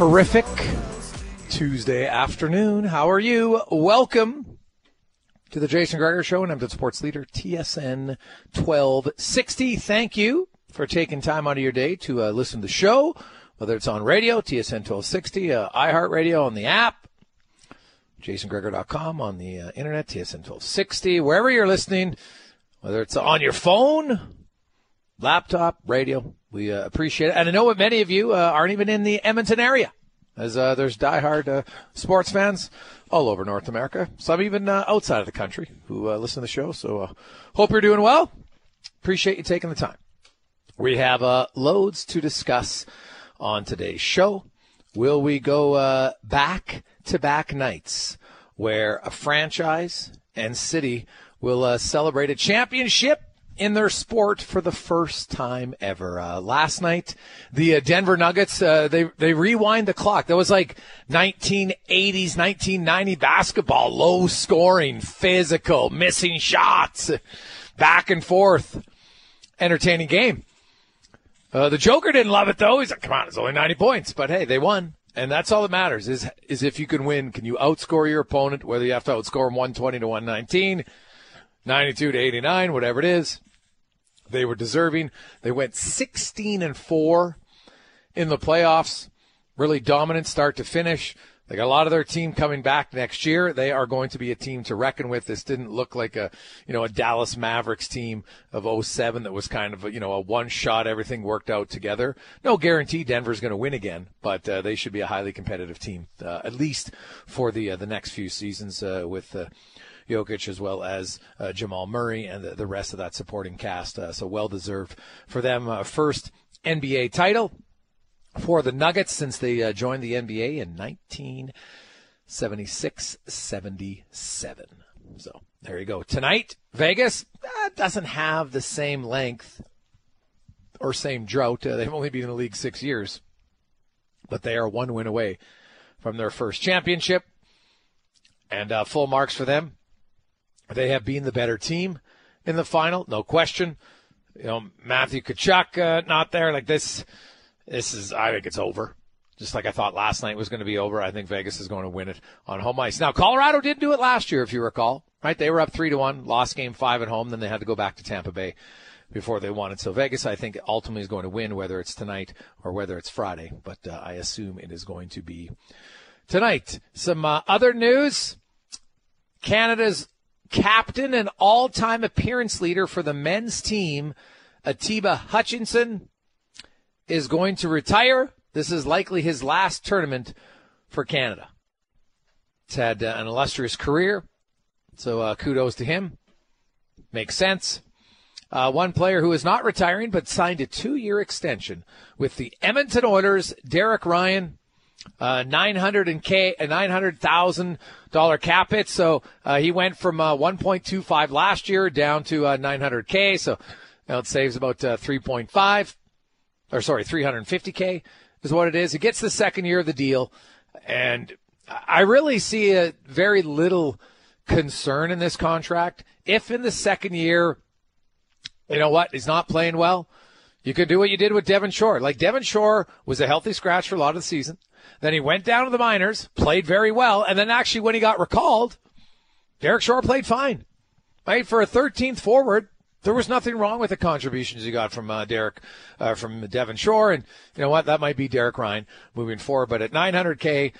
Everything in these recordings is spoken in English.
Terrific Tuesday afternoon. How are you? Welcome to the Jason Gregor Show and Edmonton Sports Leader TSN 1260. Thank you for taking time out of your day to uh, listen to the show, whether it's on radio, TSN 1260, uh, iHeartRadio on the app, jasongregor.com on the uh, internet, TSN 1260, wherever you're listening, whether it's on your phone, laptop, radio. We uh, appreciate it. And I know many of you uh, aren't even in the Edmonton area, as uh, there's diehard uh, sports fans all over North America, some even uh, outside of the country who uh, listen to the show. So hope you're doing well. Appreciate you taking the time. We have loads to discuss on today's show. Will we go back to back nights where a franchise and city will celebrate a championship in their sport for the first time ever. Uh, last night, the uh, Denver Nuggets uh, they they rewind the clock. That was like 1980s, 1990 basketball, low scoring, physical, missing shots, back and forth, entertaining game. Uh, the Joker didn't love it though. He's like, "Come on, it's only 90 points," but hey, they won. And that's all that matters is is if you can win. Can you outscore your opponent? Whether you have to outscore them 120 to 119, 92 to 89, whatever it is. They were deserving. They went 16 and 4 in the playoffs. Really dominant start to finish. They got a lot of their team coming back next year. They are going to be a team to reckon with. This didn't look like a, you know, a Dallas Mavericks team of 07 that was kind of, you know, a one shot, everything worked out together. No guarantee Denver's going to win again, but uh, they should be a highly competitive team, uh, at least for the uh, the next few seasons uh, with uh, Jokic as well as uh, Jamal Murray and the, the, rest of that supporting cast. Uh, so well deserved for them. Uh, first NBA title for the Nuggets since they uh, joined the NBA in 1976 77. So there you go. Tonight, Vegas uh, doesn't have the same length or same drought. Uh, they've only been in the league six years, but they are one win away from their first championship. And uh, full marks for them. They have been the better team in the final, no question. You know, Matthew Tkachuk uh, not there. Like this, this is. I think it's over. Just like I thought last night was going to be over. I think Vegas is going to win it on home ice. Now, Colorado did do it last year, if you recall. Right, they were up three to one, lost game five at home, then they had to go back to Tampa Bay before they won it. So Vegas, I think, ultimately is going to win, whether it's tonight or whether it's Friday. But uh, I assume it is going to be tonight. Some uh, other news: Canada's captain and all-time appearance leader for the men's team, Atiba Hutchinson, is going to retire. This is likely his last tournament for Canada. He's had uh, an illustrious career, so uh, kudos to him. Makes sense. Uh, one player who is not retiring but signed a two-year extension with the Edmonton Oilers, Derek Ryan. Uh, 900 and K, a $900,000 cap hit. So, uh, he went from, uh, 1.25 last year down to, uh, 900K. So, now it saves about, uh, 3.5 or sorry, 350K is what it is. He gets the second year of the deal. And I really see a very little concern in this contract. If in the second year, you know what, he's not playing well, you can do what you did with Devin Shore. Like Devin Shore was a healthy scratch for a lot of the season. Then he went down to the minors, played very well, and then actually when he got recalled, Derek Shore played fine. Right for a 13th forward, there was nothing wrong with the contributions he got from uh, Derek, uh, from Devin Shore, and you know what? That might be Derek Ryan moving forward. But at 900k,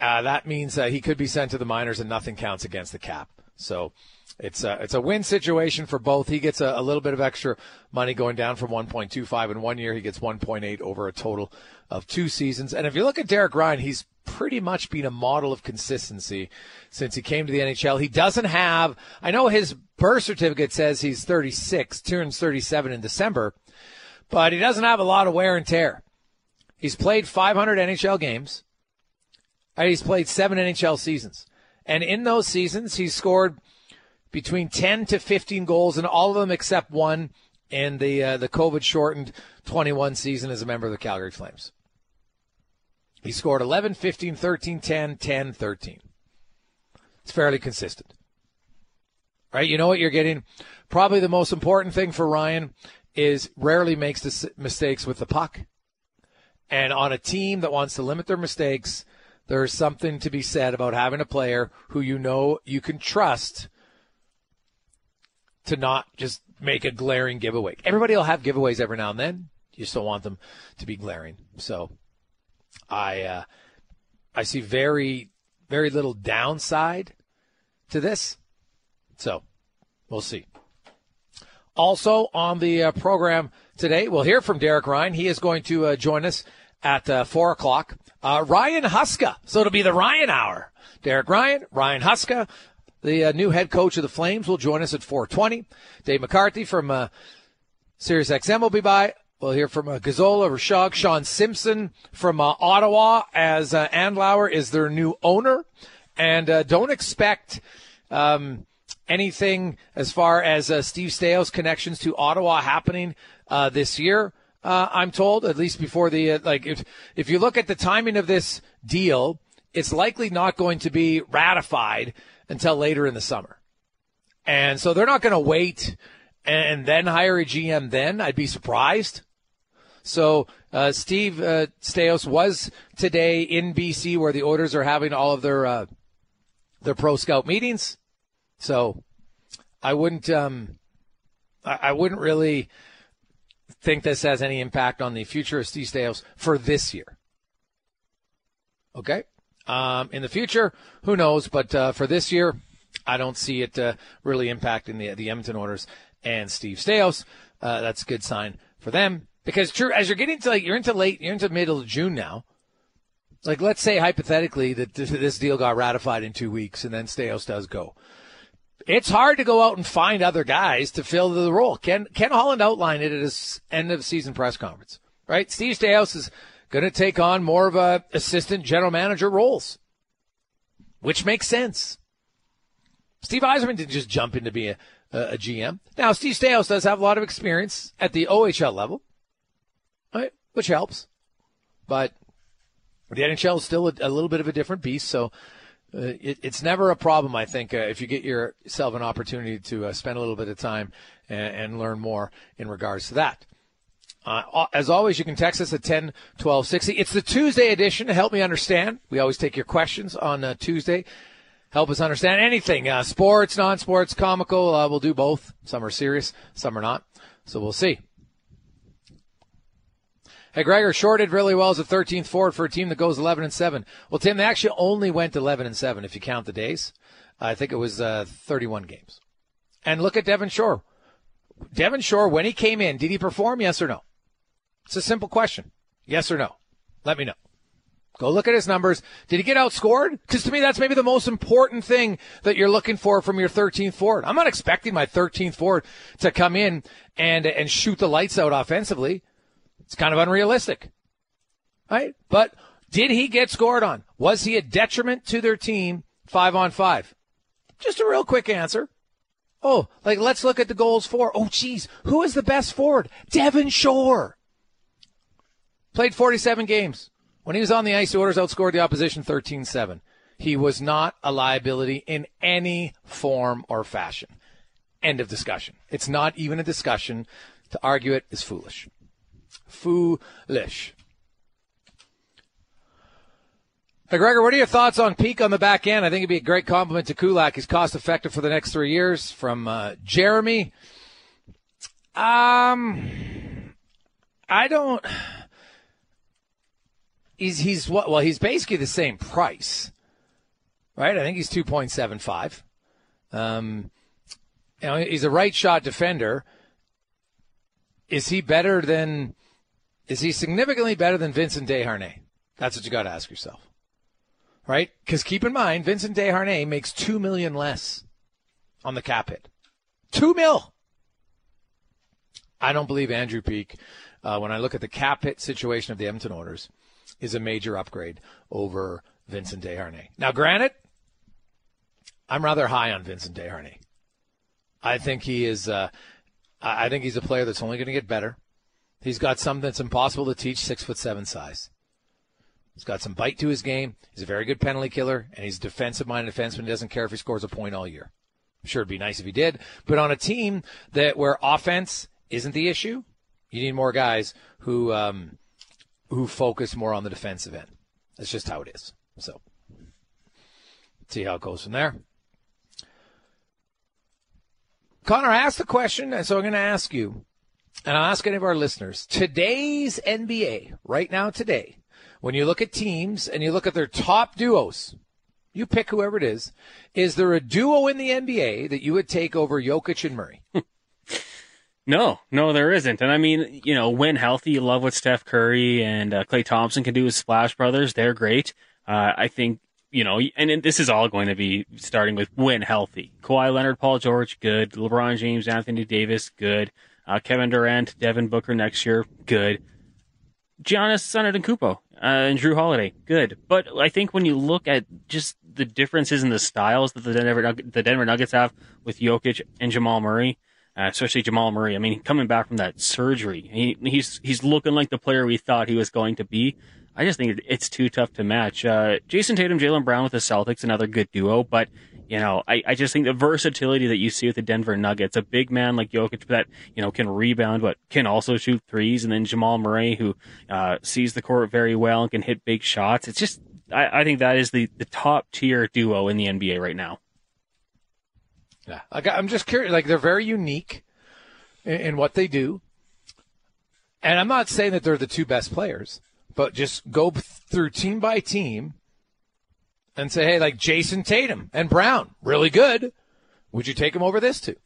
uh, that means uh, he could be sent to the minors, and nothing counts against the cap. So it's a, it's a win situation for both. He gets a, a little bit of extra money going down from 1.25 in one year. He gets 1.8 over a total of two seasons. And if you look at Derek Ryan, he's pretty much been a model of consistency since he came to the NHL. He doesn't have, I know his birth certificate says he's 36, turns 37 in December, but he doesn't have a lot of wear and tear. He's played 500 NHL games. And he's played seven NHL seasons. And in those seasons, he's scored between 10 to 15 goals in all of them except one in the uh, the COVID shortened 21 season as a member of the Calgary Flames. He scored 11, 15, 13, 10, 10, 13. It's fairly consistent. Right? You know what you're getting? Probably the most important thing for Ryan is rarely makes mistakes with the puck. And on a team that wants to limit their mistakes, there's something to be said about having a player who you know you can trust to not just make a glaring giveaway. Everybody will have giveaways every now and then. You still want them to be glaring. So I uh, I see very very little downside to this. So we'll see. Also on the uh, program today, we'll hear from Derek Ryan. He is going to uh, join us at uh, four o'clock. Uh, Ryan Huska, so it'll be the Ryan Hour. Derek Ryan, Ryan Huska, the uh, new head coach of the Flames, will join us at 4:20. Dave McCarthy from uh, Sirius XM will be by. We'll hear from uh, Gazzola, Rishaug, Sean Simpson from uh, Ottawa as uh, Andlauer is their new owner. And uh, don't expect um, anything as far as uh, Steve Staios' connections to Ottawa happening uh, this year. I'm told, at least before the like, if if you look at the timing of this deal, it's likely not going to be ratified until later in the summer, and so they're not going to wait and then hire a GM. Then I'd be surprised. So uh, Steve uh, Staios was today in BC where the Oilers are having all of their uh, their pro scout meetings. So I wouldn't um, I, wouldn't really think this has any impact on the future of Steve Staios for this year. Okay, um, in the future, who knows? But uh, for this year, I don't see it uh, really impacting the the Edmonton Oilers and Steve Staios. Uh, that's a good sign for them. Because true, as you're getting to like you're into late, you're into middle of June now. Like let's say hypothetically that this deal got ratified in two weeks, and then Staios does go. It's hard to go out and find other guys to fill the role. Ken Ken Holland outlined it at his end of season press conference. Right, Steve Staios is going to take on more of a assistant general manager roles, which makes sense. Steve Yzerman didn't just jump into being a, a, GM. Now, Steve Staios does have a lot of experience at the OHL level right? which helps. But the NHL is still a, a little bit of a different beast, so uh, it, it's never a problem, I think, uh, if you get yourself an opportunity to uh, spend a little bit of time and, and, learn more in regards to that. Uh, as always, you can text us at 10 12 60. It's the Tuesday edition to help me understand. We always take your questions on uh, Tuesday. Help us understand anything uh, sports, non sports, comical. we'll do both. Some are serious, some are not. So we'll see. Hey, Gregor shorted really well as a 13th forward for a team that goes 11 and 7. Well, Tim, they actually only went 11 and 7 if you count the days. I think it was uh, 31 games. And look at Devin Shore. Devin Shore, when he came in, did he perform? Yes or no? It's a simple question. Yes or no? Let me know. Go look at his numbers. Did he get outscored? Because to me, that's maybe the most important thing that you're looking for from your 13th forward. I'm not expecting my 13th forward to come in and and shoot the lights out offensively. It's kind of unrealistic, right? But did he get scored on? Was he a detriment to their team five on five? Just a real quick answer. Oh, like let's look at the goals for. Oh, geez, who is the best forward? Devin Shore. Played 47 games. When he was on the ice, the Oilers outscored the opposition 13 7. He was not a liability in any form or fashion. End of discussion. It's not even a discussion. To argue it is foolish. Foolish. Hey, Gregor, what are your thoughts on Peeke on the back end? I think it'd be a great compliment to Kulak. He's cost effective for the next three years. From uh, Jeremy. Um, I don't he's he's what? Well, he's basically the same price, right? I think he's two point seven five. Um, you know, he's a right shot defender. Is he better than? Is he significantly better than Vincent Desharnais? That's what you got to ask yourself, right? Because keep in mind, Vincent Desharnais makes two million less on the cap hit. Two mil. I don't believe Andrew Peeke. Uh, when I look at the cap hit situation of the Edmonton Oilers, is a major upgrade over Vincent Desharnais. Now, granted, I'm rather high on Vincent Desharnais. I think he is. Uh, I think he's a player that's only going to get better. He's got something that's impossible to teach. Six foot seven size. He's got some bite to his game. He's a very good penalty killer, and he's a defensive-minded defenseman. He doesn't care if he scores a point all year. I'm sure it'd be nice if he did, but on a team that where offense isn't the issue, you need more guys who um, who focus more on the defensive end. That's just how it is. So, see how it goes from there. Connor asked the question, and so I'm going to ask you, and I'll ask any of our listeners. Today's NBA, right now, today, when you look at teams and you look at their top duos, you pick whoever it is. Is there a duo in the NBA that you would take over Jokic and Murray? No, no, there isn't. And I mean, you know, when healthy, you love what Steph Curry and uh, Klay Thompson can do with Splash Brothers. They're great. Uh, I think, you know, and this is all going to be starting with when healthy. Kawhi Leonard, Paul George, good. LeBron James, Anthony Davis, good. Uh, Kevin Durant, Devin Booker next year, good. Giannis Antetokounmpo uh, and Jrue Holiday, good. But I think when you look at just the differences in the styles that the Denver, the Denver Nuggets have with Jokic and Jamal Murray, uh, especially Jamal Murray. I mean, coming back from that surgery, he, he's he's looking like the player we thought he was going to be. I just think it's too tough to match. Uh, Jayson Tatum, Jaylen Brown with the Celtics, another good duo, but you know, I, I just think the versatility that you see with the Denver Nuggets, a big man like Jokic that, you know, can rebound, but can also shoot threes, and then Jamal Murray, who uh, sees the court very well and can hit big shots. It's just, I, I think that is the, the top tier duo in the NBA right now. Yeah, I'm just curious. Like they're very unique in, in what they do, and I'm not saying that they're the two best players, but just go through team by team and say, hey, like Jayson Tatum and Brown, really good. Would you take them over this two?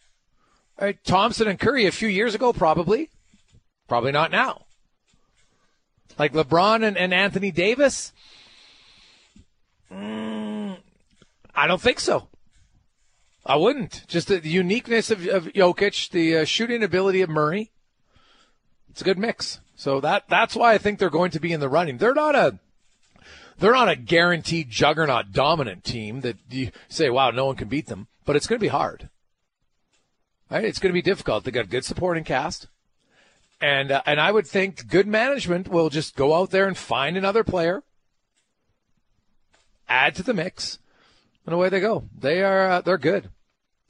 Thompson and Curry a few years ago, probably. Probably not now. Like LeBron and, and Anthony Davis? Mm, I don't think so. I wouldn't. Just the, uniqueness of, of Jokic, the uh, shooting ability of Murray. It's a good mix. So that that's why I think they're going to be in the running. They're not a they're not a guaranteed juggernaut dominant team that you say, wow, no one can beat them. But it's going to be hard. Right? It's going to be difficult. They got good supporting cast, and uh, and I would think good management will just go out there and find another player, add to the mix, and away they go. They are uh, they're good.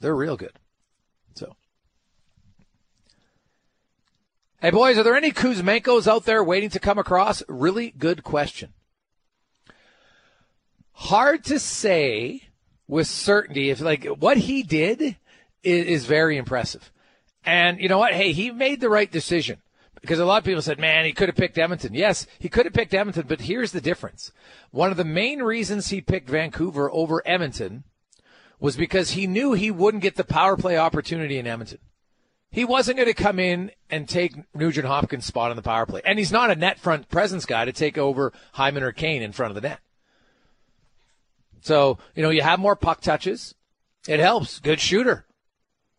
They're real good. So, hey boys, are there any Kuzmenkos out there waiting to come across? Really good question. Hard to say with certainty if like what he did is, is very impressive. And you know what? Hey, he made the right decision because a lot of people said, man, he could have picked Edmonton. Yes, he could have picked Edmonton, but here's the difference. One of the main reasons he picked Vancouver over Edmonton was because he knew he wouldn't get the power play opportunity in Edmonton. he wasn't going to come in and take Nugent Hopkins' spot on the power play. And he's not a net front presence guy to take over Hyman or Kane in front of the net. So, you know, you have more puck touches. It helps. Good shooter.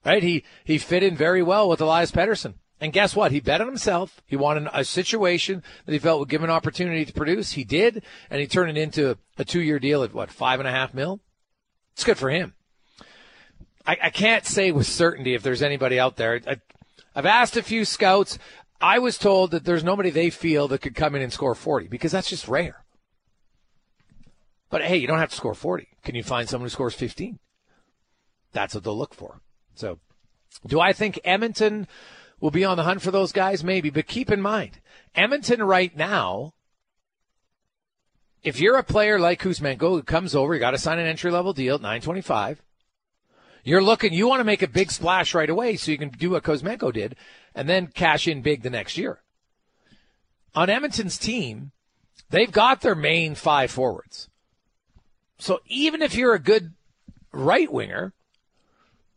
Right? He he fit in very well with Elias Pettersson. And guess what? He bet on himself. He wanted a situation that he felt would give him an opportunity to produce. He did, and he turned it into a two year deal at what, five and a half mil? It's good for him. I, I can't say with certainty if there's anybody out there. I, I've asked a few scouts. I was told that there's nobody they feel that could come in and score 40 because that's just rare. But hey, you don't have to score 40. Can you find someone who scores 15? That's what they'll look for. So, do I think Edmonton will be on the hunt for those guys? Maybe. But keep in mind, Edmonton right now, if you're a player like Kuzmenko who comes over, you got to sign an entry level deal at 925. You're looking, you want to make a big splash right away so you can do what Kuzmenko did and then cash in big the next year. On Edmonton's team, they've got their main five forwards. So even if you're a good right winger,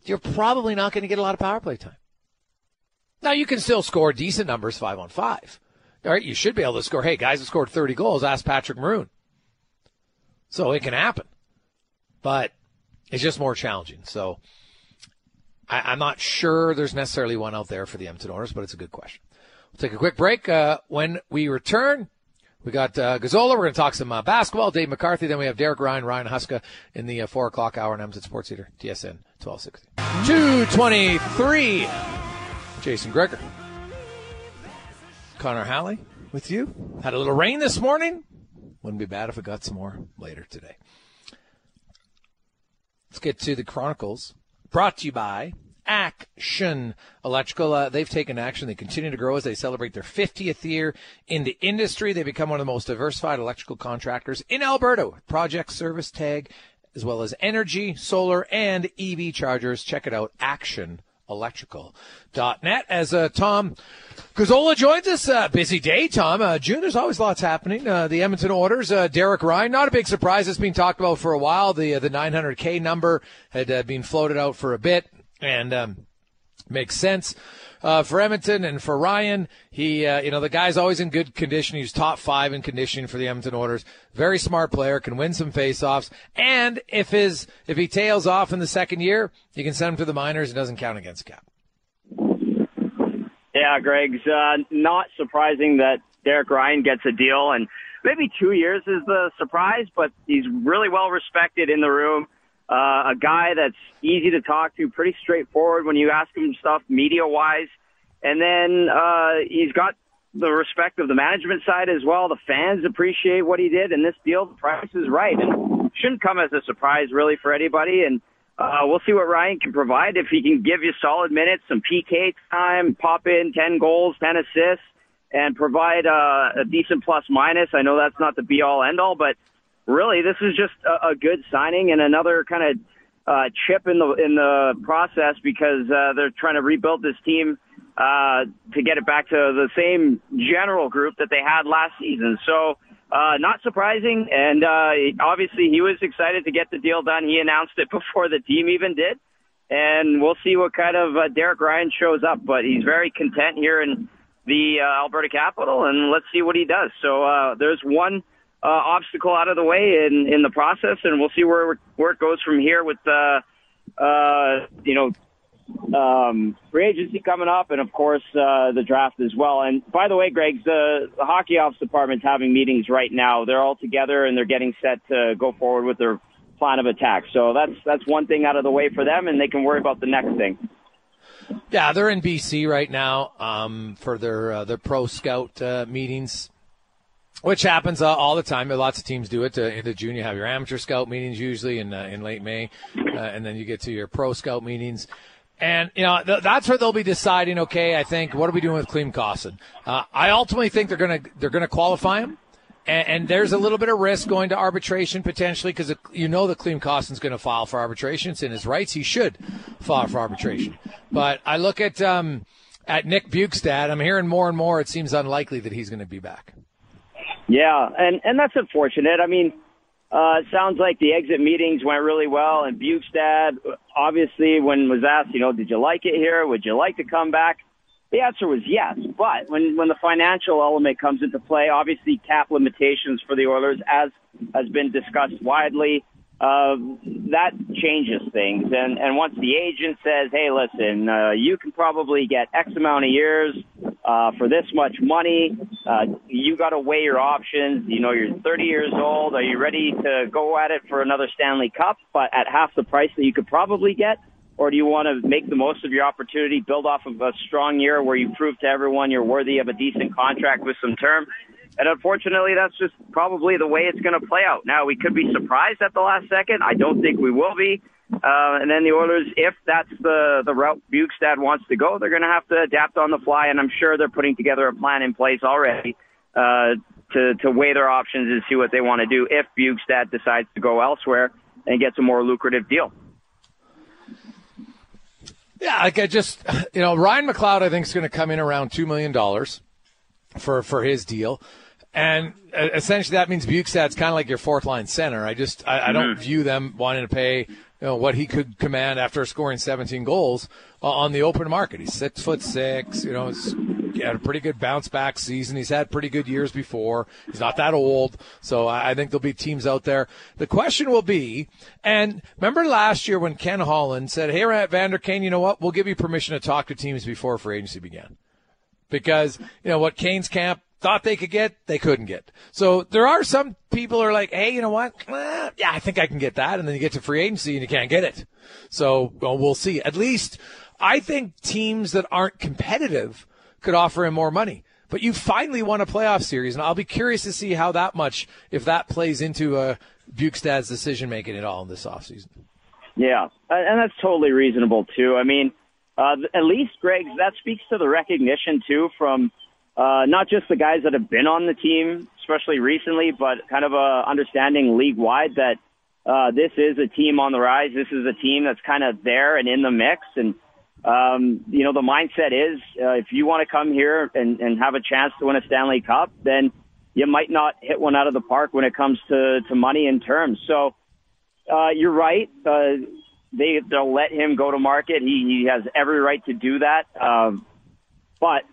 you're probably not going to get a lot of power play time. Now you can still score decent numbers five on five. All right, you should be able to score. Hey, guys have scored 30 goals. Ask Patrick Maroon. So it can happen. But it's just more challenging. So I, am not sure there's necessarily one out there for the Edmonton Oilers, but it's a good question. We'll take a quick break. Uh, when we return, we got uh, Gazzola. We're going to talk some uh, basketball. Dave McCarthy. Then we have Derek Ryan, Ryan Huska in the uh, four o'clock hour on Edmonton Sports Leader, TSN 1260. 223. Jason Gregor. Connor Halley with you. Had a little rain this morning. Wouldn't be bad if it got some more later today. Let's get to the Chronicles. Brought to you by Action Electrical. Uh, they've taken action. They continue to grow as they celebrate their 50th year in the industry. They become one of the most diversified electrical contractors in Alberta. Project service tag, as well as energy, solar, and EV chargers. Check it out. Action electrical.net. As uh, Tom Gazzola joins us, uh, busy day, Tom. Uh, June, there's always lots happening. Uh, the Edmonton Oilers, uh, Derek Ryan, not a big surprise. It's been talked about for a while. The uh, the 900K number had been floated out for a bit, and um, makes sense uh, for Edmonton and for Ryan. He, uh, you know, the guy's always in good condition. He's top five in conditioning for the Edmonton Oilers. Very smart player, can win some faceoffs. And if his, if he tails off in the second year, you can send him to the minors. It doesn't count against cap. Yeah, Greg's uh, not surprising that Derek Ryan gets a deal, and maybe two years is the surprise, but he's really well respected in the room. Uh, a guy that's easy to talk to, pretty straightforward when you ask him stuff media wise. And then uh, he's got the respect of the management side as well. The fans appreciate what he did, and this deal, the price is right, and shouldn't come as a surprise really for anybody. And uh, we'll see what Ryan can provide if he can give you solid minutes, some PK time, pop in ten goals, ten assists, and provide uh, a decent plus minus. I know that's not the be all end all, but really, this is just a, a good signing and another kind of uh, chip in the in the process because uh, they're trying to rebuild this team uh, to get it back to the same general group that they had last season. So. Uh, not surprising, and uh, obviously he was excited to get the deal done. He announced it before the team even did, and we'll see what kind of uh, Derek Ryan shows up. But he's very content here in the uh, Alberta capital, and let's see what he does. So uh, there's one uh, obstacle out of the way in, in the process, and we'll see where where it goes from here with uh, uh, you know um, free agency coming up, and of course uh, the draft as well. And by the way, Greg, the, the hockey ops department's having meetings right now. They're all together and they're getting set to go forward with their plan of attack. So that's that's one thing out of the way for them, and they can worry about the next thing. Yeah, they're in BC right now um, for their uh, their pro scout uh, meetings which happens uh, all the time. Lots of teams do it. Uh, into June, you have your amateur scout meetings usually in uh, in late May, uh, and then you get to your pro scout meetings. And you know th- that's where they'll be deciding. Okay, I think what are we doing with Klim Kostin? Uh, I ultimately think they're gonna they're gonna qualify him, and, and, there's a little bit of risk going to arbitration potentially because you know that Klim Kostin's going to file for arbitration. It's in his rights. He should file for arbitration. But I look at um, at Nick Bjugstad. I'm hearing more and more. It seems unlikely that he's going to be back. Yeah, and and that's unfortunate. I mean, Uh, it sounds like the exit meetings went really well, and Bjugstad, obviously, when was asked, you know, did you like it here? Would you like to come back? The answer was yes. But when when the financial element comes into play, obviously cap limitations for the Oilers, as has been discussed widely, uh, that changes things. And, and once the agent says, hey, listen, uh, you can probably get X amount of years uh, for this much money, uh, you got to weigh your options. You know, you're 30 years old. Are you ready to go at it for another Stanley Cup, but at half the price that you could probably get? Or do you want to make the most of your opportunity, build off of a strong year where you prove to everyone you're worthy of a decent contract with some term? And unfortunately, that's just probably the way it's going to play out. Now, we could be surprised at the last second. I don't think we will be. Uh, and then the Oilers, if that's the, the route Bjugstad wants to go, they're going to have to adapt on the fly. And I'm sure they're putting together a plan in place already uh, to, to weigh their options and see what they want to do if Bjugstad decides to go elsewhere and gets a more lucrative deal. Yeah, like I just, you know, Ryan McLeod, I think, is going to come in around $2 million for, for his deal. And uh, essentially, that means Bjugstad's kind of like your fourth line center. I just I, I don't mm-hmm. view them wanting to pay you know what he could command after scoring 17 goals uh, on the open market. He's six foot six. You know, he's had a pretty good bounce back season. He's had pretty good years before. He's not that old, so I think there'll be teams out there. The question will be, and remember last year when Ken Holland said, "Hey, Vander Kane, you know what? We'll give you permission to talk to teams before free agency began." Because you know what Kane's camp thought they could get, they couldn't get. So there are some people are like, hey, you know what? Yeah, I think I can get that. And then you get to free agency and you can't get it. So well, we'll see. At least I think teams that aren't competitive could offer him more money. But you finally won a playoff series, and I'll be curious to see how that much, if that plays into uh, Bjugstad's decision making at all in this offseason. Yeah, and that's totally reasonable too. I mean, uh, at least Greg, that speaks to the recognition too from uh, not just the guys that have been on the team, especially recently, but kind of a understanding league wide that uh, this is a team on the rise. This is a team that's kind of there and in the mix. And, um, you know, the mindset is uh, if you want to come here and, and have a chance to win a Stanley Cup, then you might not hit one out of the park when it comes to, to money and terms. So uh, you're right. Uh, they, they'll let him go to market. He, he has every right to do that. Um, but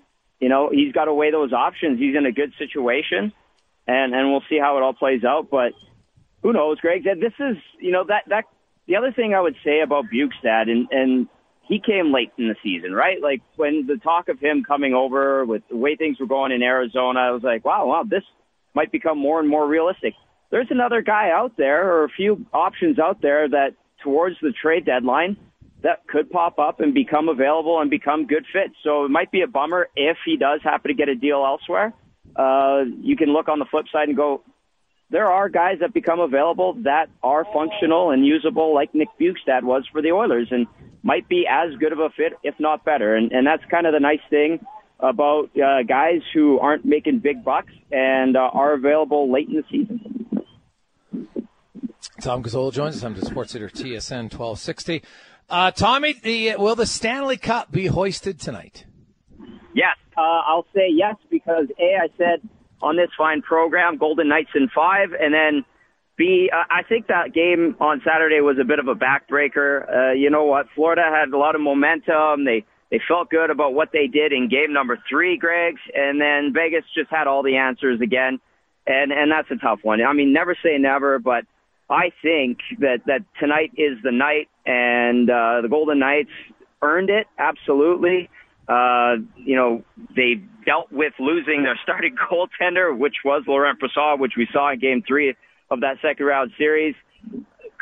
you know, he's got to weigh those options. He's in a good situation, and and we'll see how it all plays out. But who knows, Greg? This is, you know, that that the other thing I would say about Bjugstad, and and he came late in the season, right? Like when the talk of him coming over with the way things were going in Arizona, I was like, wow, wow, this might become more and more realistic. There's another guy out there, or a few options out there that towards the trade deadline that could pop up and become available and become good fits. So it might be a bummer if he does happen to get a deal elsewhere. Uh, you can look on the flip side and go, there are guys that become available that are functional and usable, like Nick Bjugstad was for the Oilers, and might be as good of a fit, if not better. And, and that's kind of the nice thing about uh, guys who aren't making big bucks and uh, are available late in the season. Tom Gazzola joins us. I'm the Sports Center TSN 1260. Uh, Tommy, the, will the Stanley Cup be hoisted tonight? Yes, uh, I'll say yes because A, I said on this fine program, Golden Knights in five, and then B, uh, I think that game on Saturday was a bit of a backbreaker. Uh, you know what? Florida had a lot of momentum. They they felt good about what they did in game number three, Greg's, and then Vegas just had all the answers again, and and that's a tough one. I mean, never say never, but I think that that tonight is the night, and uh, the Golden Knights earned it absolutely. Uh, you know, they dealt with losing their starting goaltender, which was Laurent Brossoit, which we saw in Game Three of that second round series.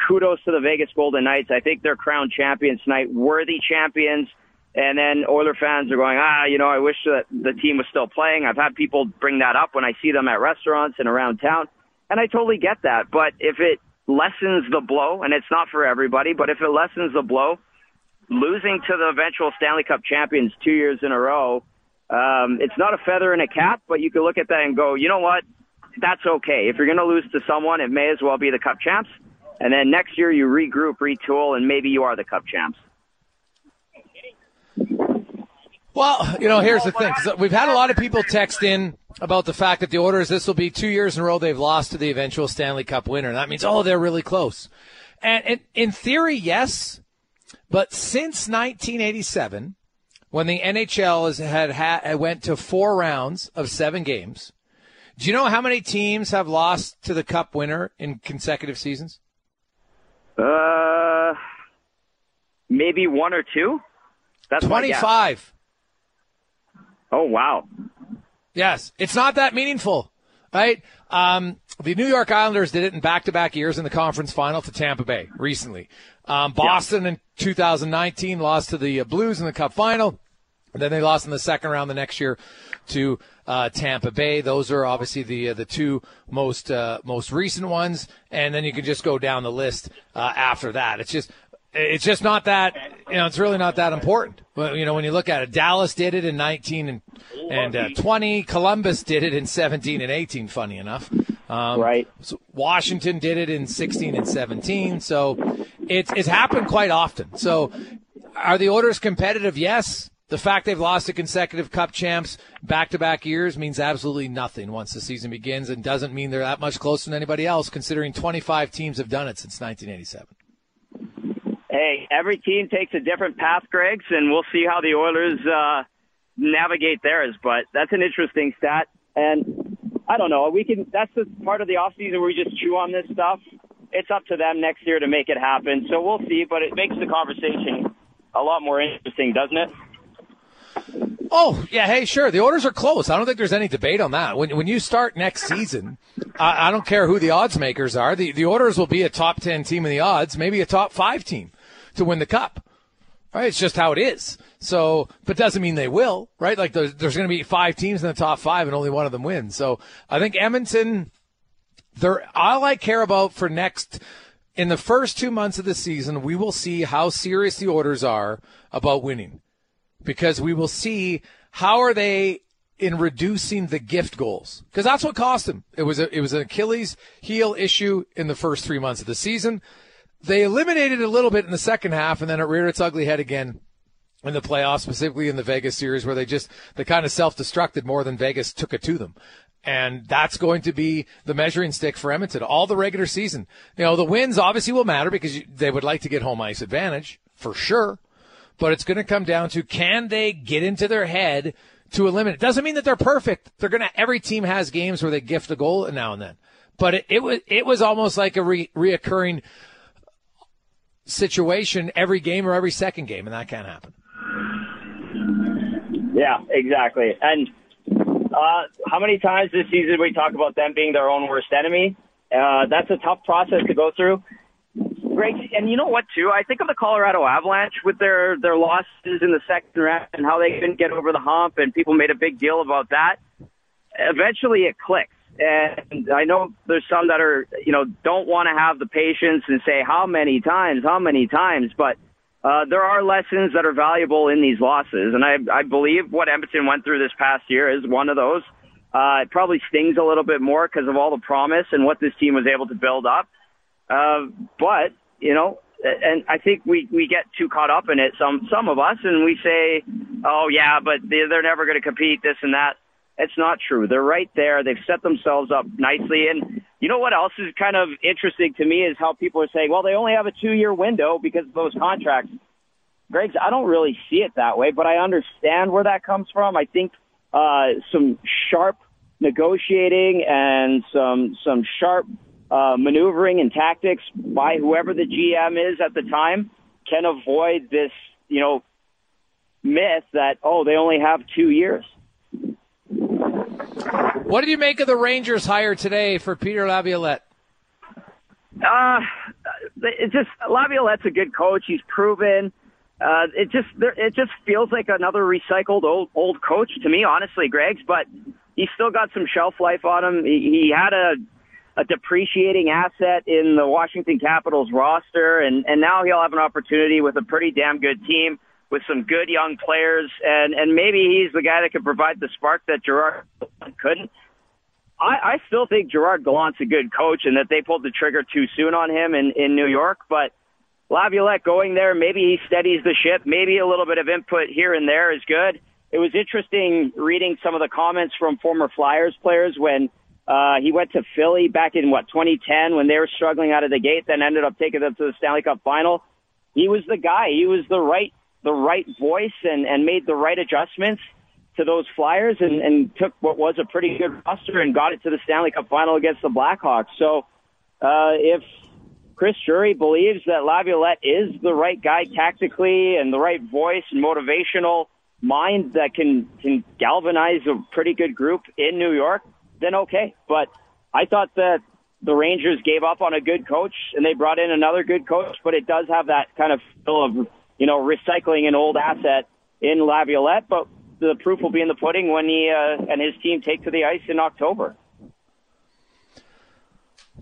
Kudos to the Vegas Golden Knights. I think they're crowned champions tonight, worthy champions. And then Oiler fans are going, ah, you know, I wish that the team was still playing. I've had people bring that up when I see them at restaurants and around town. And I totally get that. But if it lessens the blow, and it's not for everybody, but if it lessens the blow, losing to the eventual Stanley Cup champions two years in a row, um, it's not a feather in a cap, but you can look at that and go, you know what? That's okay. If you're going to lose to someone, it may as well be the Cup champs. And then next year you regroup, retool, and maybe you are the Cup champs. Well, you know, here's the thing. We've had a lot of people text in about the fact that the Oilers, this will be two years in a row they've lost to the eventual Stanley Cup winner. And that means, oh, they're really close. And, and in theory, yes. But since 1987, when the NHL has had, had went to four rounds of seven games, do you know how many teams have lost to the Cup winner in consecutive seasons? Uh, maybe one or two. That's 25. Oh, wow. Yes, it's not that meaningful, right? Um, the New York Islanders did it in back-to-back years in the conference final to Tampa Bay recently. Um, Boston yeah. in 2019 lost to the uh, Blues in the Cup final. And then they lost in the second round the next year to uh, Tampa Bay. Those are obviously the uh, the two most uh, most recent ones, and then you can just go down the list uh, after that. It's just it's just not that you know it's really not that important. But you know when you look at it, Dallas did it in 19 and and uh, 20. Columbus did it in 17 and 18. Funny enough, um, right? So Washington did it in 16 and 17. So it's it's happened quite often. So are the Oilers competitive? Yes. The fact they've lost to consecutive Cup champs back to back years means absolutely nothing once the season begins, and doesn't mean they're that much closer than anybody else. Considering 25 teams have done it since 1987 hey, every team takes a different path, Greg's, and we'll see how the Oilers uh, navigate theirs. But that's an interesting stat, and I don't know. We can. That's the part of the off season where we just chew on this stuff. It's up to them next year to make it happen. So we'll see. But it makes the conversation a lot more interesting, doesn't it? Oh yeah, hey, sure. The Oilers are close. I don't think there's any debate on that. When when you start next season, I, I don't care who the odds makers are. The the Oilers will be a top ten team in the odds, maybe a top five team to win the cup. Right? It's just how it is. So, but doesn't mean they will, right? Like there's, there's going to be five teams in the top five and only one of them wins. So I think Edmonton, they're, all I care about for next, in the first two months of the season, we will see how serious the Oilers are about winning because we will see how are they in reducing the gift goals because that's what cost them. It was a, it was an Achilles heel issue in the first three months of the season. They eliminated a little bit in the second half, and then it reared its ugly head again in the playoffs, specifically in the Vegas series, where they just they kind of self-destructed more than Vegas took it to them. And that's going to be the measuring stick for Edmonton all the regular season. You know, the wins obviously will matter because they would like to get home ice advantage for sure. But it's going to come down to can they get into their head to eliminate? It doesn't mean that they're perfect. They're going to, every team has games where they gift a goal now and then. But it, it was, it was almost like a re, reoccurring situation every game or every second game, and that can't happen. Yeah, exactly. And uh, how many times this season we talk about them being their own worst enemy? Uh, that's a tough process to go through. Great, and you know what too? I think of the Colorado Avalanche with their their losses in the second round and how they couldn't get over the hump, and people made a big deal about that. Eventually, it clicks and I know there's some that are, you know, don't want to have the patience and say how many times, how many times, but uh, there are lessons that are valuable in these losses. And I, I believe what Edmonton went through this past year is one of those. Uh, it probably stings a little bit more because of all the promise and what this team was able to build up. Uh, but, you know, and I think we, we get too caught up in it, some, some of us, and we say, oh yeah, but they're, they're never going to compete, this and that. It's not true. They're right there. They've set themselves up nicely. And you know what else is kind of interesting to me is how people are saying, well, they only have a two year window because of those contracts. Greg's, I don't really see it that way, but I understand where that comes from. I think uh, some sharp negotiating and some some sharp uh, maneuvering and tactics by whoever the GM is at the time can avoid this, you know, myth that oh they only have two years. What did you make of the Rangers hire today for Peter Laviolette? Uh, it just Laviolette's a good coach. He's proven. Uh, it just it just feels like another recycled old old coach to me, honestly, Greg's. But he's still got some shelf life on him. He, he had a a depreciating asset in the Washington Capitals roster, and and now he'll have an opportunity with a pretty damn good team with some good young players, and and maybe he's the guy that could provide the spark that Gerard couldn't. I, I still think Gerard Gallant's a good coach, and that they pulled the trigger too soon on him in in New York. But Laviolette going there, maybe he steadies the ship. Maybe a little bit of input here and there is good. it was interesting reading some of the comments from former Flyers players when uh, he went to Philly back in what 2010 when they were struggling out of the gate, then ended up taking them to the Stanley Cup final. He was the guy. He was the right the right voice and and made the right adjustments to those Flyers and, and took what was a pretty good roster and got it to the Stanley Cup final against the Blackhawks. So uh, if Chris Drury believes that Laviolette is the right guy tactically and the right voice and motivational mind that can can galvanize a pretty good group in New York, then okay. But I thought that the Rangers gave up on a good coach and they brought in another good coach, but it does have that kind of feel of you know recycling an old asset in Laviolette. But the proof will be in the pudding when he uh, and his team take to the ice in October.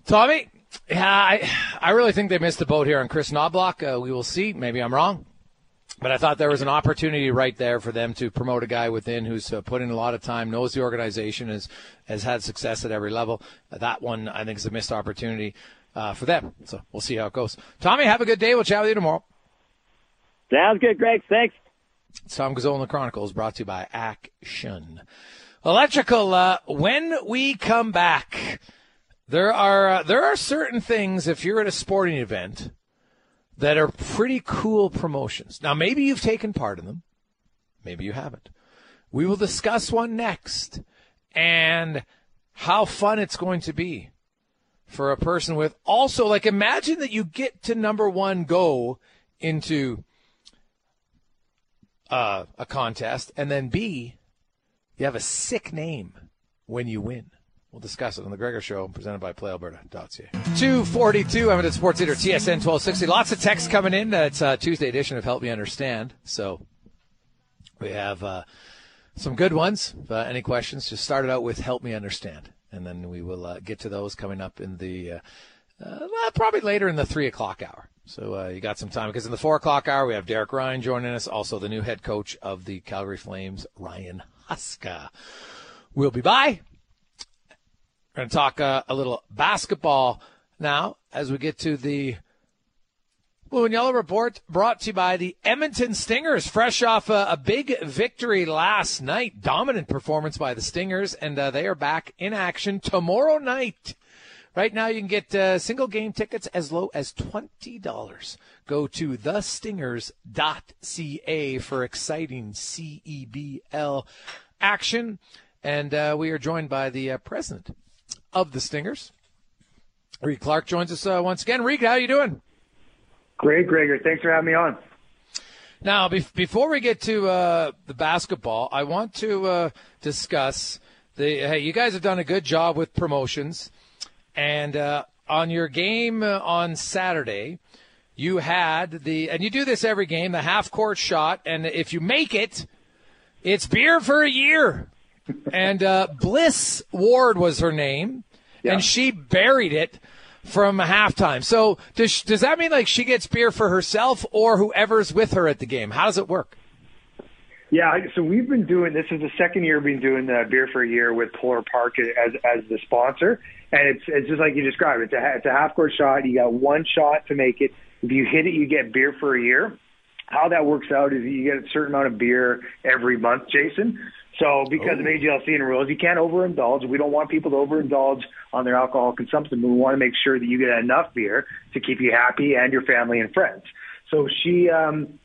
Tommy, yeah, I, I really think they missed the boat here on Chris Knoblauch. Uh, we will see. Maybe I'm wrong. But I thought there was an opportunity right there for them to promote a guy within who's uh, put in a lot of time, knows the organization, has has had success at every level. Uh, that one, I think, is a missed opportunity uh, for them. So we'll see how it goes. Tommy, have a good day. We'll chat with you tomorrow. Sounds good, Greg. Thanks. Tom Gazzola the Chronicles brought to you by Action. Electrical, uh, when we come back, there are, uh, there are certain things, if you're at a sporting event, that are pretty cool promotions. Now, maybe you've taken part in them. Maybe you haven't. We will discuss one next and how fun it's going to be for a person with also, like, imagine that you get to number one go into uh, a contest, and then B, you have a sick name when you win. We'll discuss it on the Gregor Show, presented by PlayAlberta.ca. 242, I'm at Sports Leader, TSN 1260. Lots of texts coming in. It's a Tuesday edition of Help Me Understand. So we have uh, some good ones. Uh, any questions, just start it out with Help Me Understand. And then we will uh, get to those coming up in the, uh, uh, probably later in the 3 o'clock hour. So uh, you got some time because in the four o'clock hour we have Derek Ryan joining us, also the new head coach of the Calgary Flames, Ryan Huska. We'll be by. We're going to talk uh, a little basketball now as we get to the Blue and Yellow report brought to you by the Edmonton Stingers, fresh off a, a big victory last night. Dominant performance by the Stingers, and uh, they are back in action tomorrow night Right now, you can get uh, single game tickets as low as $20. Go to thestingers.ca for exciting CEBL action. And uh, we are joined by the uh, president of the Stingers. Reed Clarke joins us uh, once again. Reed, how are you doing? Great, Gregor. Thanks for having me on. Now, be- before we get to uh, the basketball, I want to uh, discuss the. Hey, you guys have done a good job with promotions. And uh, on your game uh, on Saturday, you had the, and you do this every game, the half court shot. And if you make it, it's beer for a year. and uh, Bliss Ward was her name, yeah. and she buried it from halftime. So does does that mean like she gets beer for herself or whoever's with her at the game? How does it work? Yeah, so we've been doing this is the second year we've been doing the beer for a year with Polar Park as as the sponsor, and it's it's just like you described. It's a it's a half court shot. You got one shot to make it. If you hit it, you get beer for a year. How that works out is you get a certain amount of beer every month, Jason. So because oh. of AGLC and rules, you can't overindulge. We don't want people to overindulge on their alcohol consumption. We want to make sure that you get enough beer to keep you happy and your family and friends. So she, um,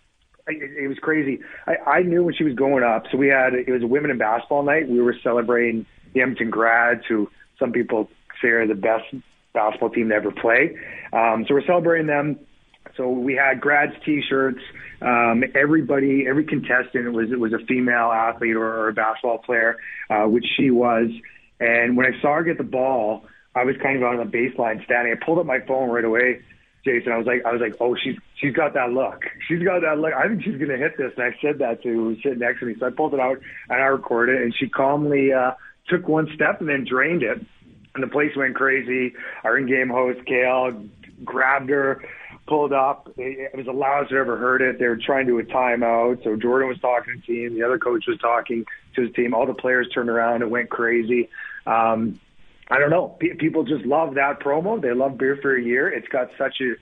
it, it was crazy. I, I knew when she was going up. So we had it was a women in basketball night. We were celebrating the Edmonton grads, who some people are the best basketball team to ever play. Um, so we're celebrating them. So we had grads T-shirts. Um, everybody, every contestant was it was a female athlete or, or a basketball player, uh, which she was. And when I saw her get the ball, I was kind of on the baseline standing. I pulled up my phone right away, Jason. I was like, I was like, oh, she's she's got that look. She's got that look. I think she's gonna hit this. And I said that to who was sitting next to me. So I pulled it out and I recorded it. And she calmly uh, took one step and then drained it and the place went crazy. Our in-game host, Kale, grabbed her, pulled up. It was the loudest I've ever heard it. They were trying to do a timeout. So Jordan was talking to the team. The other coach was talking to his team. All the players turned around. It went crazy. Um, I don't know. P- people just love that promo. They love beer for a year. It's got such a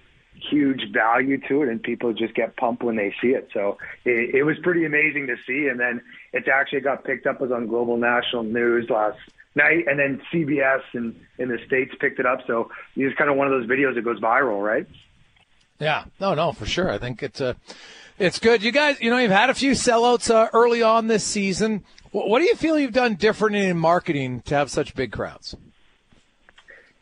huge value to it, and people just get pumped when they see it. So it, it was pretty amazing to see, and then it's actually got picked up as on global national news last night, and then CBS and in the states picked it up. So it's kind of one of those videos that goes viral, right? Yeah, no, no, for sure. I think it's uh, it's good. You guys, you know, you've had a few sellouts uh, early on this season. What, what do you feel you've done different in marketing to have such big crowds?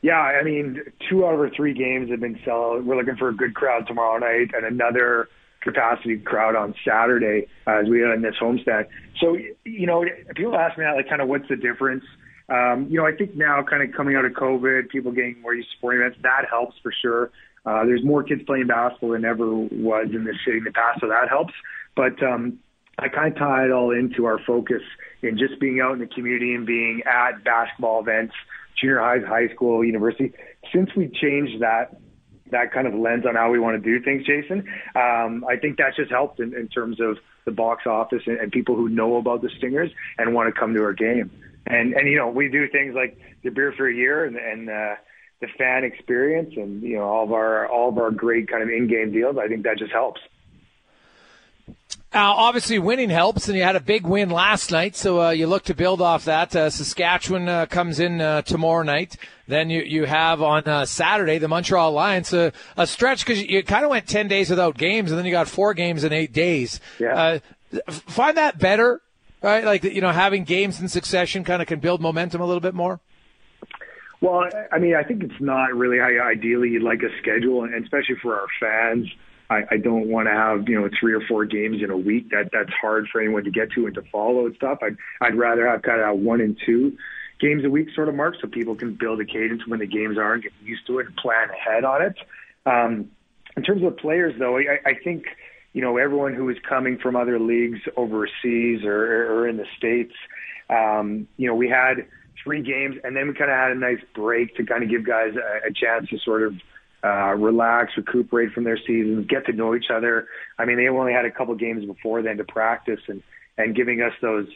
Yeah, I mean, two out of our three games have been sellout. We're looking for a good crowd tomorrow night and another capacity crowd on Saturday uh, as we are in this homestand. So, you know, people ask me that, like, kind of what's the difference? Um, you know, I think now, kind of coming out of COVID, people getting more used to sporting events, that helps for sure. Uh, there's more kids playing basketball than ever was in the city in the past, so that helps. But um, I kind of tie it all into our focus in just being out in the community and being at basketball events junior high, high school, university. Since we changed that that kind of lens on how we want to do things, Jason, um, I think that's just helped in, in terms of the box office and, and people who know about the Stingers and want to come to our game. And and you know we do things like the beer for a year and and uh, the fan experience and you know all of our all of our great kind of in-game deals. I think that just helps. Now, obviously, winning helps, and you had a big win last night, so uh, you look to build off that. Uh, Saskatchewan uh, comes in uh, tomorrow night. Then you, you have on uh, Saturday the Montreal Alliance, a stretch because you, you kind of went 10 days without games, and then you got four games in eight days. Yeah. Uh, find that better, right? Like, you know, having games in succession kind of can build momentum a little bit more? Well, I mean, I think it's not really ideally you'd like a schedule, and especially for our fans – I, I don't want to have you know three or four games in a week. That that's hard for anyone to get to and to follow and stuff. I'd I'd rather have kind of one and two games a week sort of mark so people can build a cadence when the games are and get used to it and plan ahead on it. Um, in terms of players, though, I, I think you know everyone who is coming from other leagues overseas or, or in the states. Um, you know, we had three games, and then we kind of had a nice break to kind of give guys a, a chance to sort of uh, relax, recuperate from their seasons, get to know each other. I mean, they only had a couple games before then to practice, and and giving us those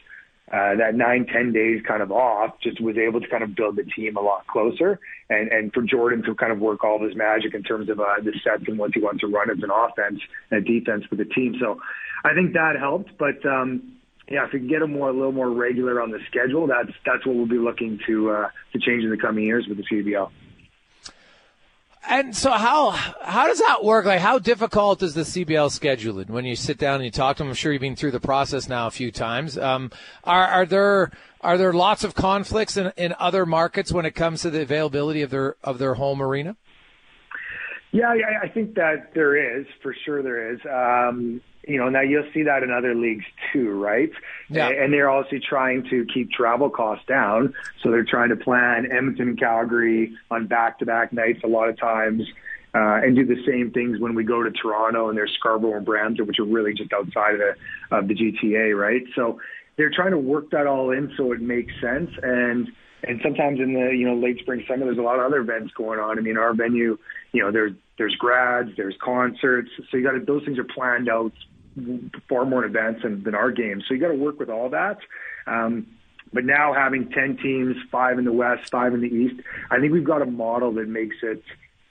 uh, that nine ten days kind of off just was able to kind of build the team a lot closer, and and for Jordan to kind of work all of his magic in terms of uh, the sets and what he wants to run as an offense and a defense with the team. So I think that helped, but. um yeah, if we can get them more a little more regular on the schedule, that's that's what we'll be looking to uh, to change in the coming years with the CBL. And so how how does that work? Like how difficult is the CBL scheduling when you sit down and you talk to them? I'm sure you've been through the process now a few times. Um, are are there are there lots of conflicts in, in other markets when it comes to the availability of their of their home arena? Yeah, I think that there is for sure. There is. Um, you know, now you'll see that in other leagues too, right? Yeah. And they're also trying to keep travel costs down. So they're trying to plan Edmonton and Calgary on back-to-back nights a lot of times. Uh, and do the same things when we go to Toronto and there's Scarborough and Brampton, which are really just outside of the, of the GTA, right? So they're trying to work that all in so it makes sense. And, and sometimes in the, you know, late spring, summer, there's a lot of other events going on. I mean, our venue, you know, there's, there's grads, there's concerts. So you got to, those things are planned out far more in advance than, than our games. So you got to work with all that. Um, but now having 10 teams, five in the West, five in the East, I think we've got a model that makes it,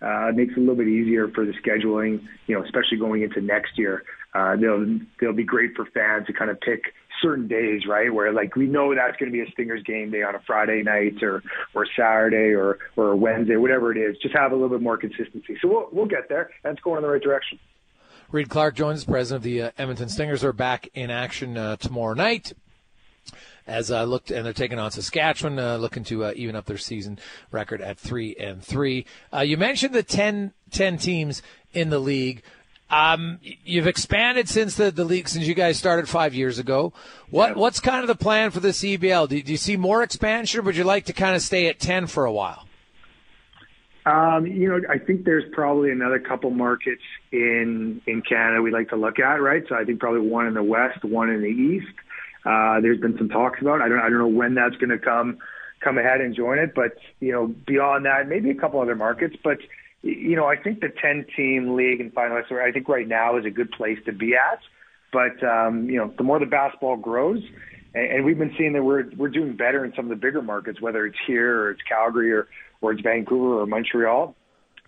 uh, makes it a little bit easier for the scheduling, you know, especially going into next year. Uh, they'll, they'll be great for fans to kind of pick certain days, right? Where like we know that's going to be a Stingers game day on a Friday night or or Saturday or or Wednesday, whatever it is. Just have a little bit more consistency. So we'll we'll get there. That's going in the right direction. Reed Clarke joins, us, president of the uh, Edmonton Stingers, are back in action uh, tomorrow night. As I uh, looked, and they're taking on Saskatchewan, uh, looking to uh, even up their season record at three and three. Uh, you mentioned the 10, 10 teams in the league. Um, you've expanded since the, the league since you guys started five years ago. What yeah. what's kind of the plan for the CBL? Do, do you see more expansion, or would you like to kind of stay at ten for a while? Um, you know, I think there's probably another couple markets in in Canada we'd like to look at, right? So I think probably one in the west, one in the east. Uh, there's been some talks about. I don't I don't know when that's going to come come ahead and join it, but you know, beyond that, maybe a couple other markets. But you know, I think the 10 team league and finalists, I think right now is a good place to be at. But um, you know, the more the basketball grows, and, and we've been seeing that we're we're doing better in some of the bigger markets, whether it's here or it's Calgary or or it's Vancouver or Montreal.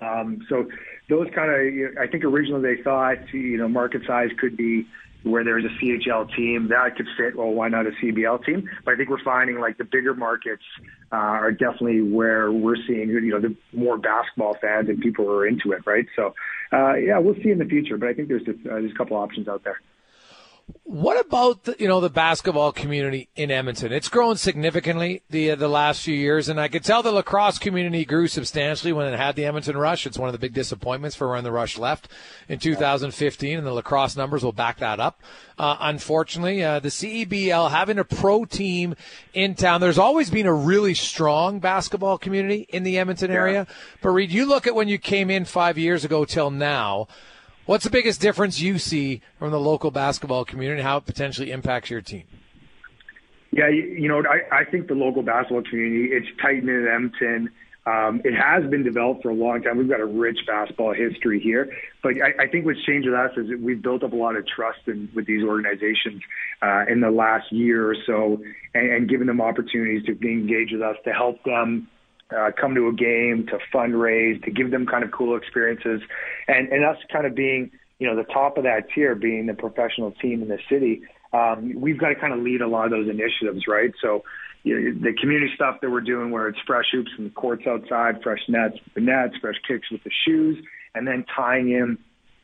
Um, so those kind of, you know, I think originally they thought, you know, market size could be where there's a CHL team that could fit. Well, why not a CBL team? But I think we're finding like the bigger markets uh, are definitely where we're seeing, you know, the more basketball fans and people who are into it, right? So, uh, yeah, we'll see in the future. But I think there's just, uh, there's a couple options out there. What about the, you know the basketball community in Edmonton? It's grown significantly the uh, the last few years, and I could tell the lacrosse community grew substantially when it had the Edmonton Rush. It's one of the big disappointments for when the Rush left in 2015, and the lacrosse numbers will back that up. Uh, unfortunately, uh, the CEBL having a pro team in town, there's always been a really strong basketball community in the Edmonton area. Yeah. But Reed, you look at when you came in five years ago till now. What's the biggest difference you see from the local basketball community and how it potentially impacts your team? Yeah, you, you know, I, I think the local basketball community, it's tight in Edmonton. Um, it has been developed for a long time. We've got a rich basketball history here, but I, I think what's changed with us is that we've built up a lot of trust in, with these organizations uh, in the last year or so, and, and given them opportunities to engage with us to help them uh, come to a game, to fundraise, to give them kind of cool experiences, and and us kind of being you know the top of that tier, being the professional team in the city. Um, we've got to kind of lead a lot of those initiatives, right? So you know, the community stuff that we're doing, where it's fresh hoops the courts outside, fresh nets the nets, fresh kicks with the shoes, and then tying in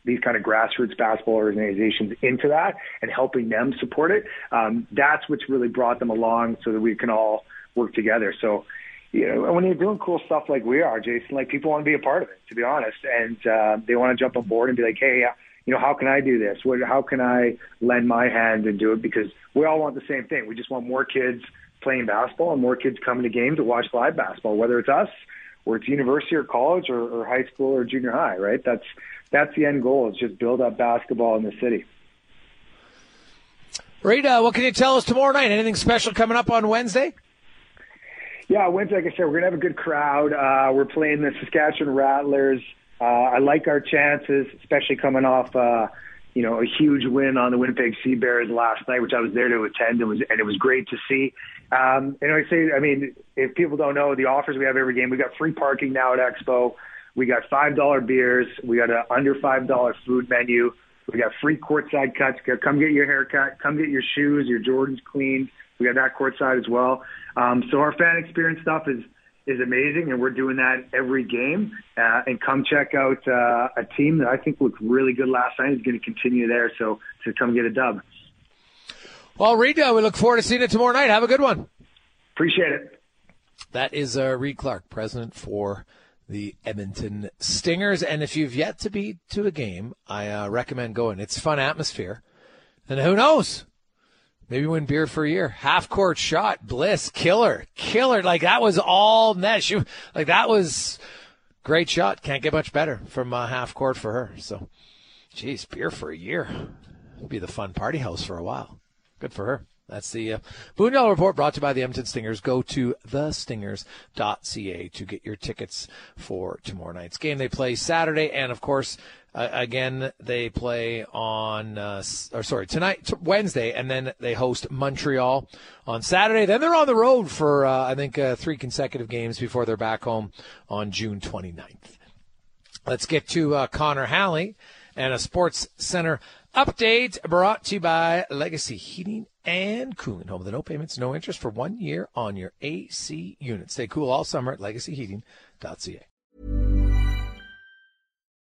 these kind of grassroots basketball organizations into that and helping them support it. Um, that's what's really brought them along so that we can all work together. So you know, when you're doing cool stuff like we are, Jason, like people want to be a part of it, to be honest, and uh, they want to jump on board and be like, hey, you know, how can I do this? What, how can I lend my hand and do it? Because we all want the same thing. We just want more kids playing basketball and more kids coming to games to watch live basketball, whether it's us or it's university or college or, or high school or junior high, right? That's that's the end goal. Is just build up basketball in the city. Reed, what can you tell us tomorrow night? Anything special coming up on Wednesday? Yeah, Wednesday, like I said, we're gonna have a good crowd. Uh, we're playing the Saskatchewan Rattlers. Uh, I like our chances, especially coming off, uh, you know, a huge win on the Winnipeg Sea Bears last night, which I was there to attend. It was and it was great to see. Um, and I say, I mean, if people don't know the offers we have every game, we got free parking now at Expo. We got five dollar beers. We got a under five dollar food menu. We got free courtside cuts. Come get your haircut. Come get your shoes, your Jordans cleaned. We have that courtside as well. Um, so our fan experience stuff is is amazing, and we're doing that every game. Uh, and come check out uh, a team that I think looked really good last night is going to continue there. So to come get a dub. Well, Reed, uh, we look forward to seeing it tomorrow night. Have a good one. Appreciate it. That is uh, Reed Clarke, president for the Edmonton Stingers. And if you've yet to be to a game, I uh, recommend going. It's fun atmosphere. And who knows? Maybe win beer for a year. Half court shot, Bliss, killer, killer. Like that was all net. She, like that was great shot. Can't get much better from uh, half court for her. So, geez, beer for a year. It'll be the fun party house for a while. Good for her. That's the uh, Report brought to you by the Edmonton Stingers. Go to thestingers.ca to get your tickets for tomorrow night's game. They play Saturday, and of course, uh, again, they play on, uh, or sorry, tonight, t- Wednesday, and then they host Montreal on Saturday. Then they're on the road for, uh, I think, uh, three consecutive games before they're back home on June 29th. Let's get to uh, Connor Halley and a Sports Center update brought to you by Legacy Heating and Cooling. Home with no payments, no interest for one year on your AC unit. Stay cool all summer at legacyheating.ca.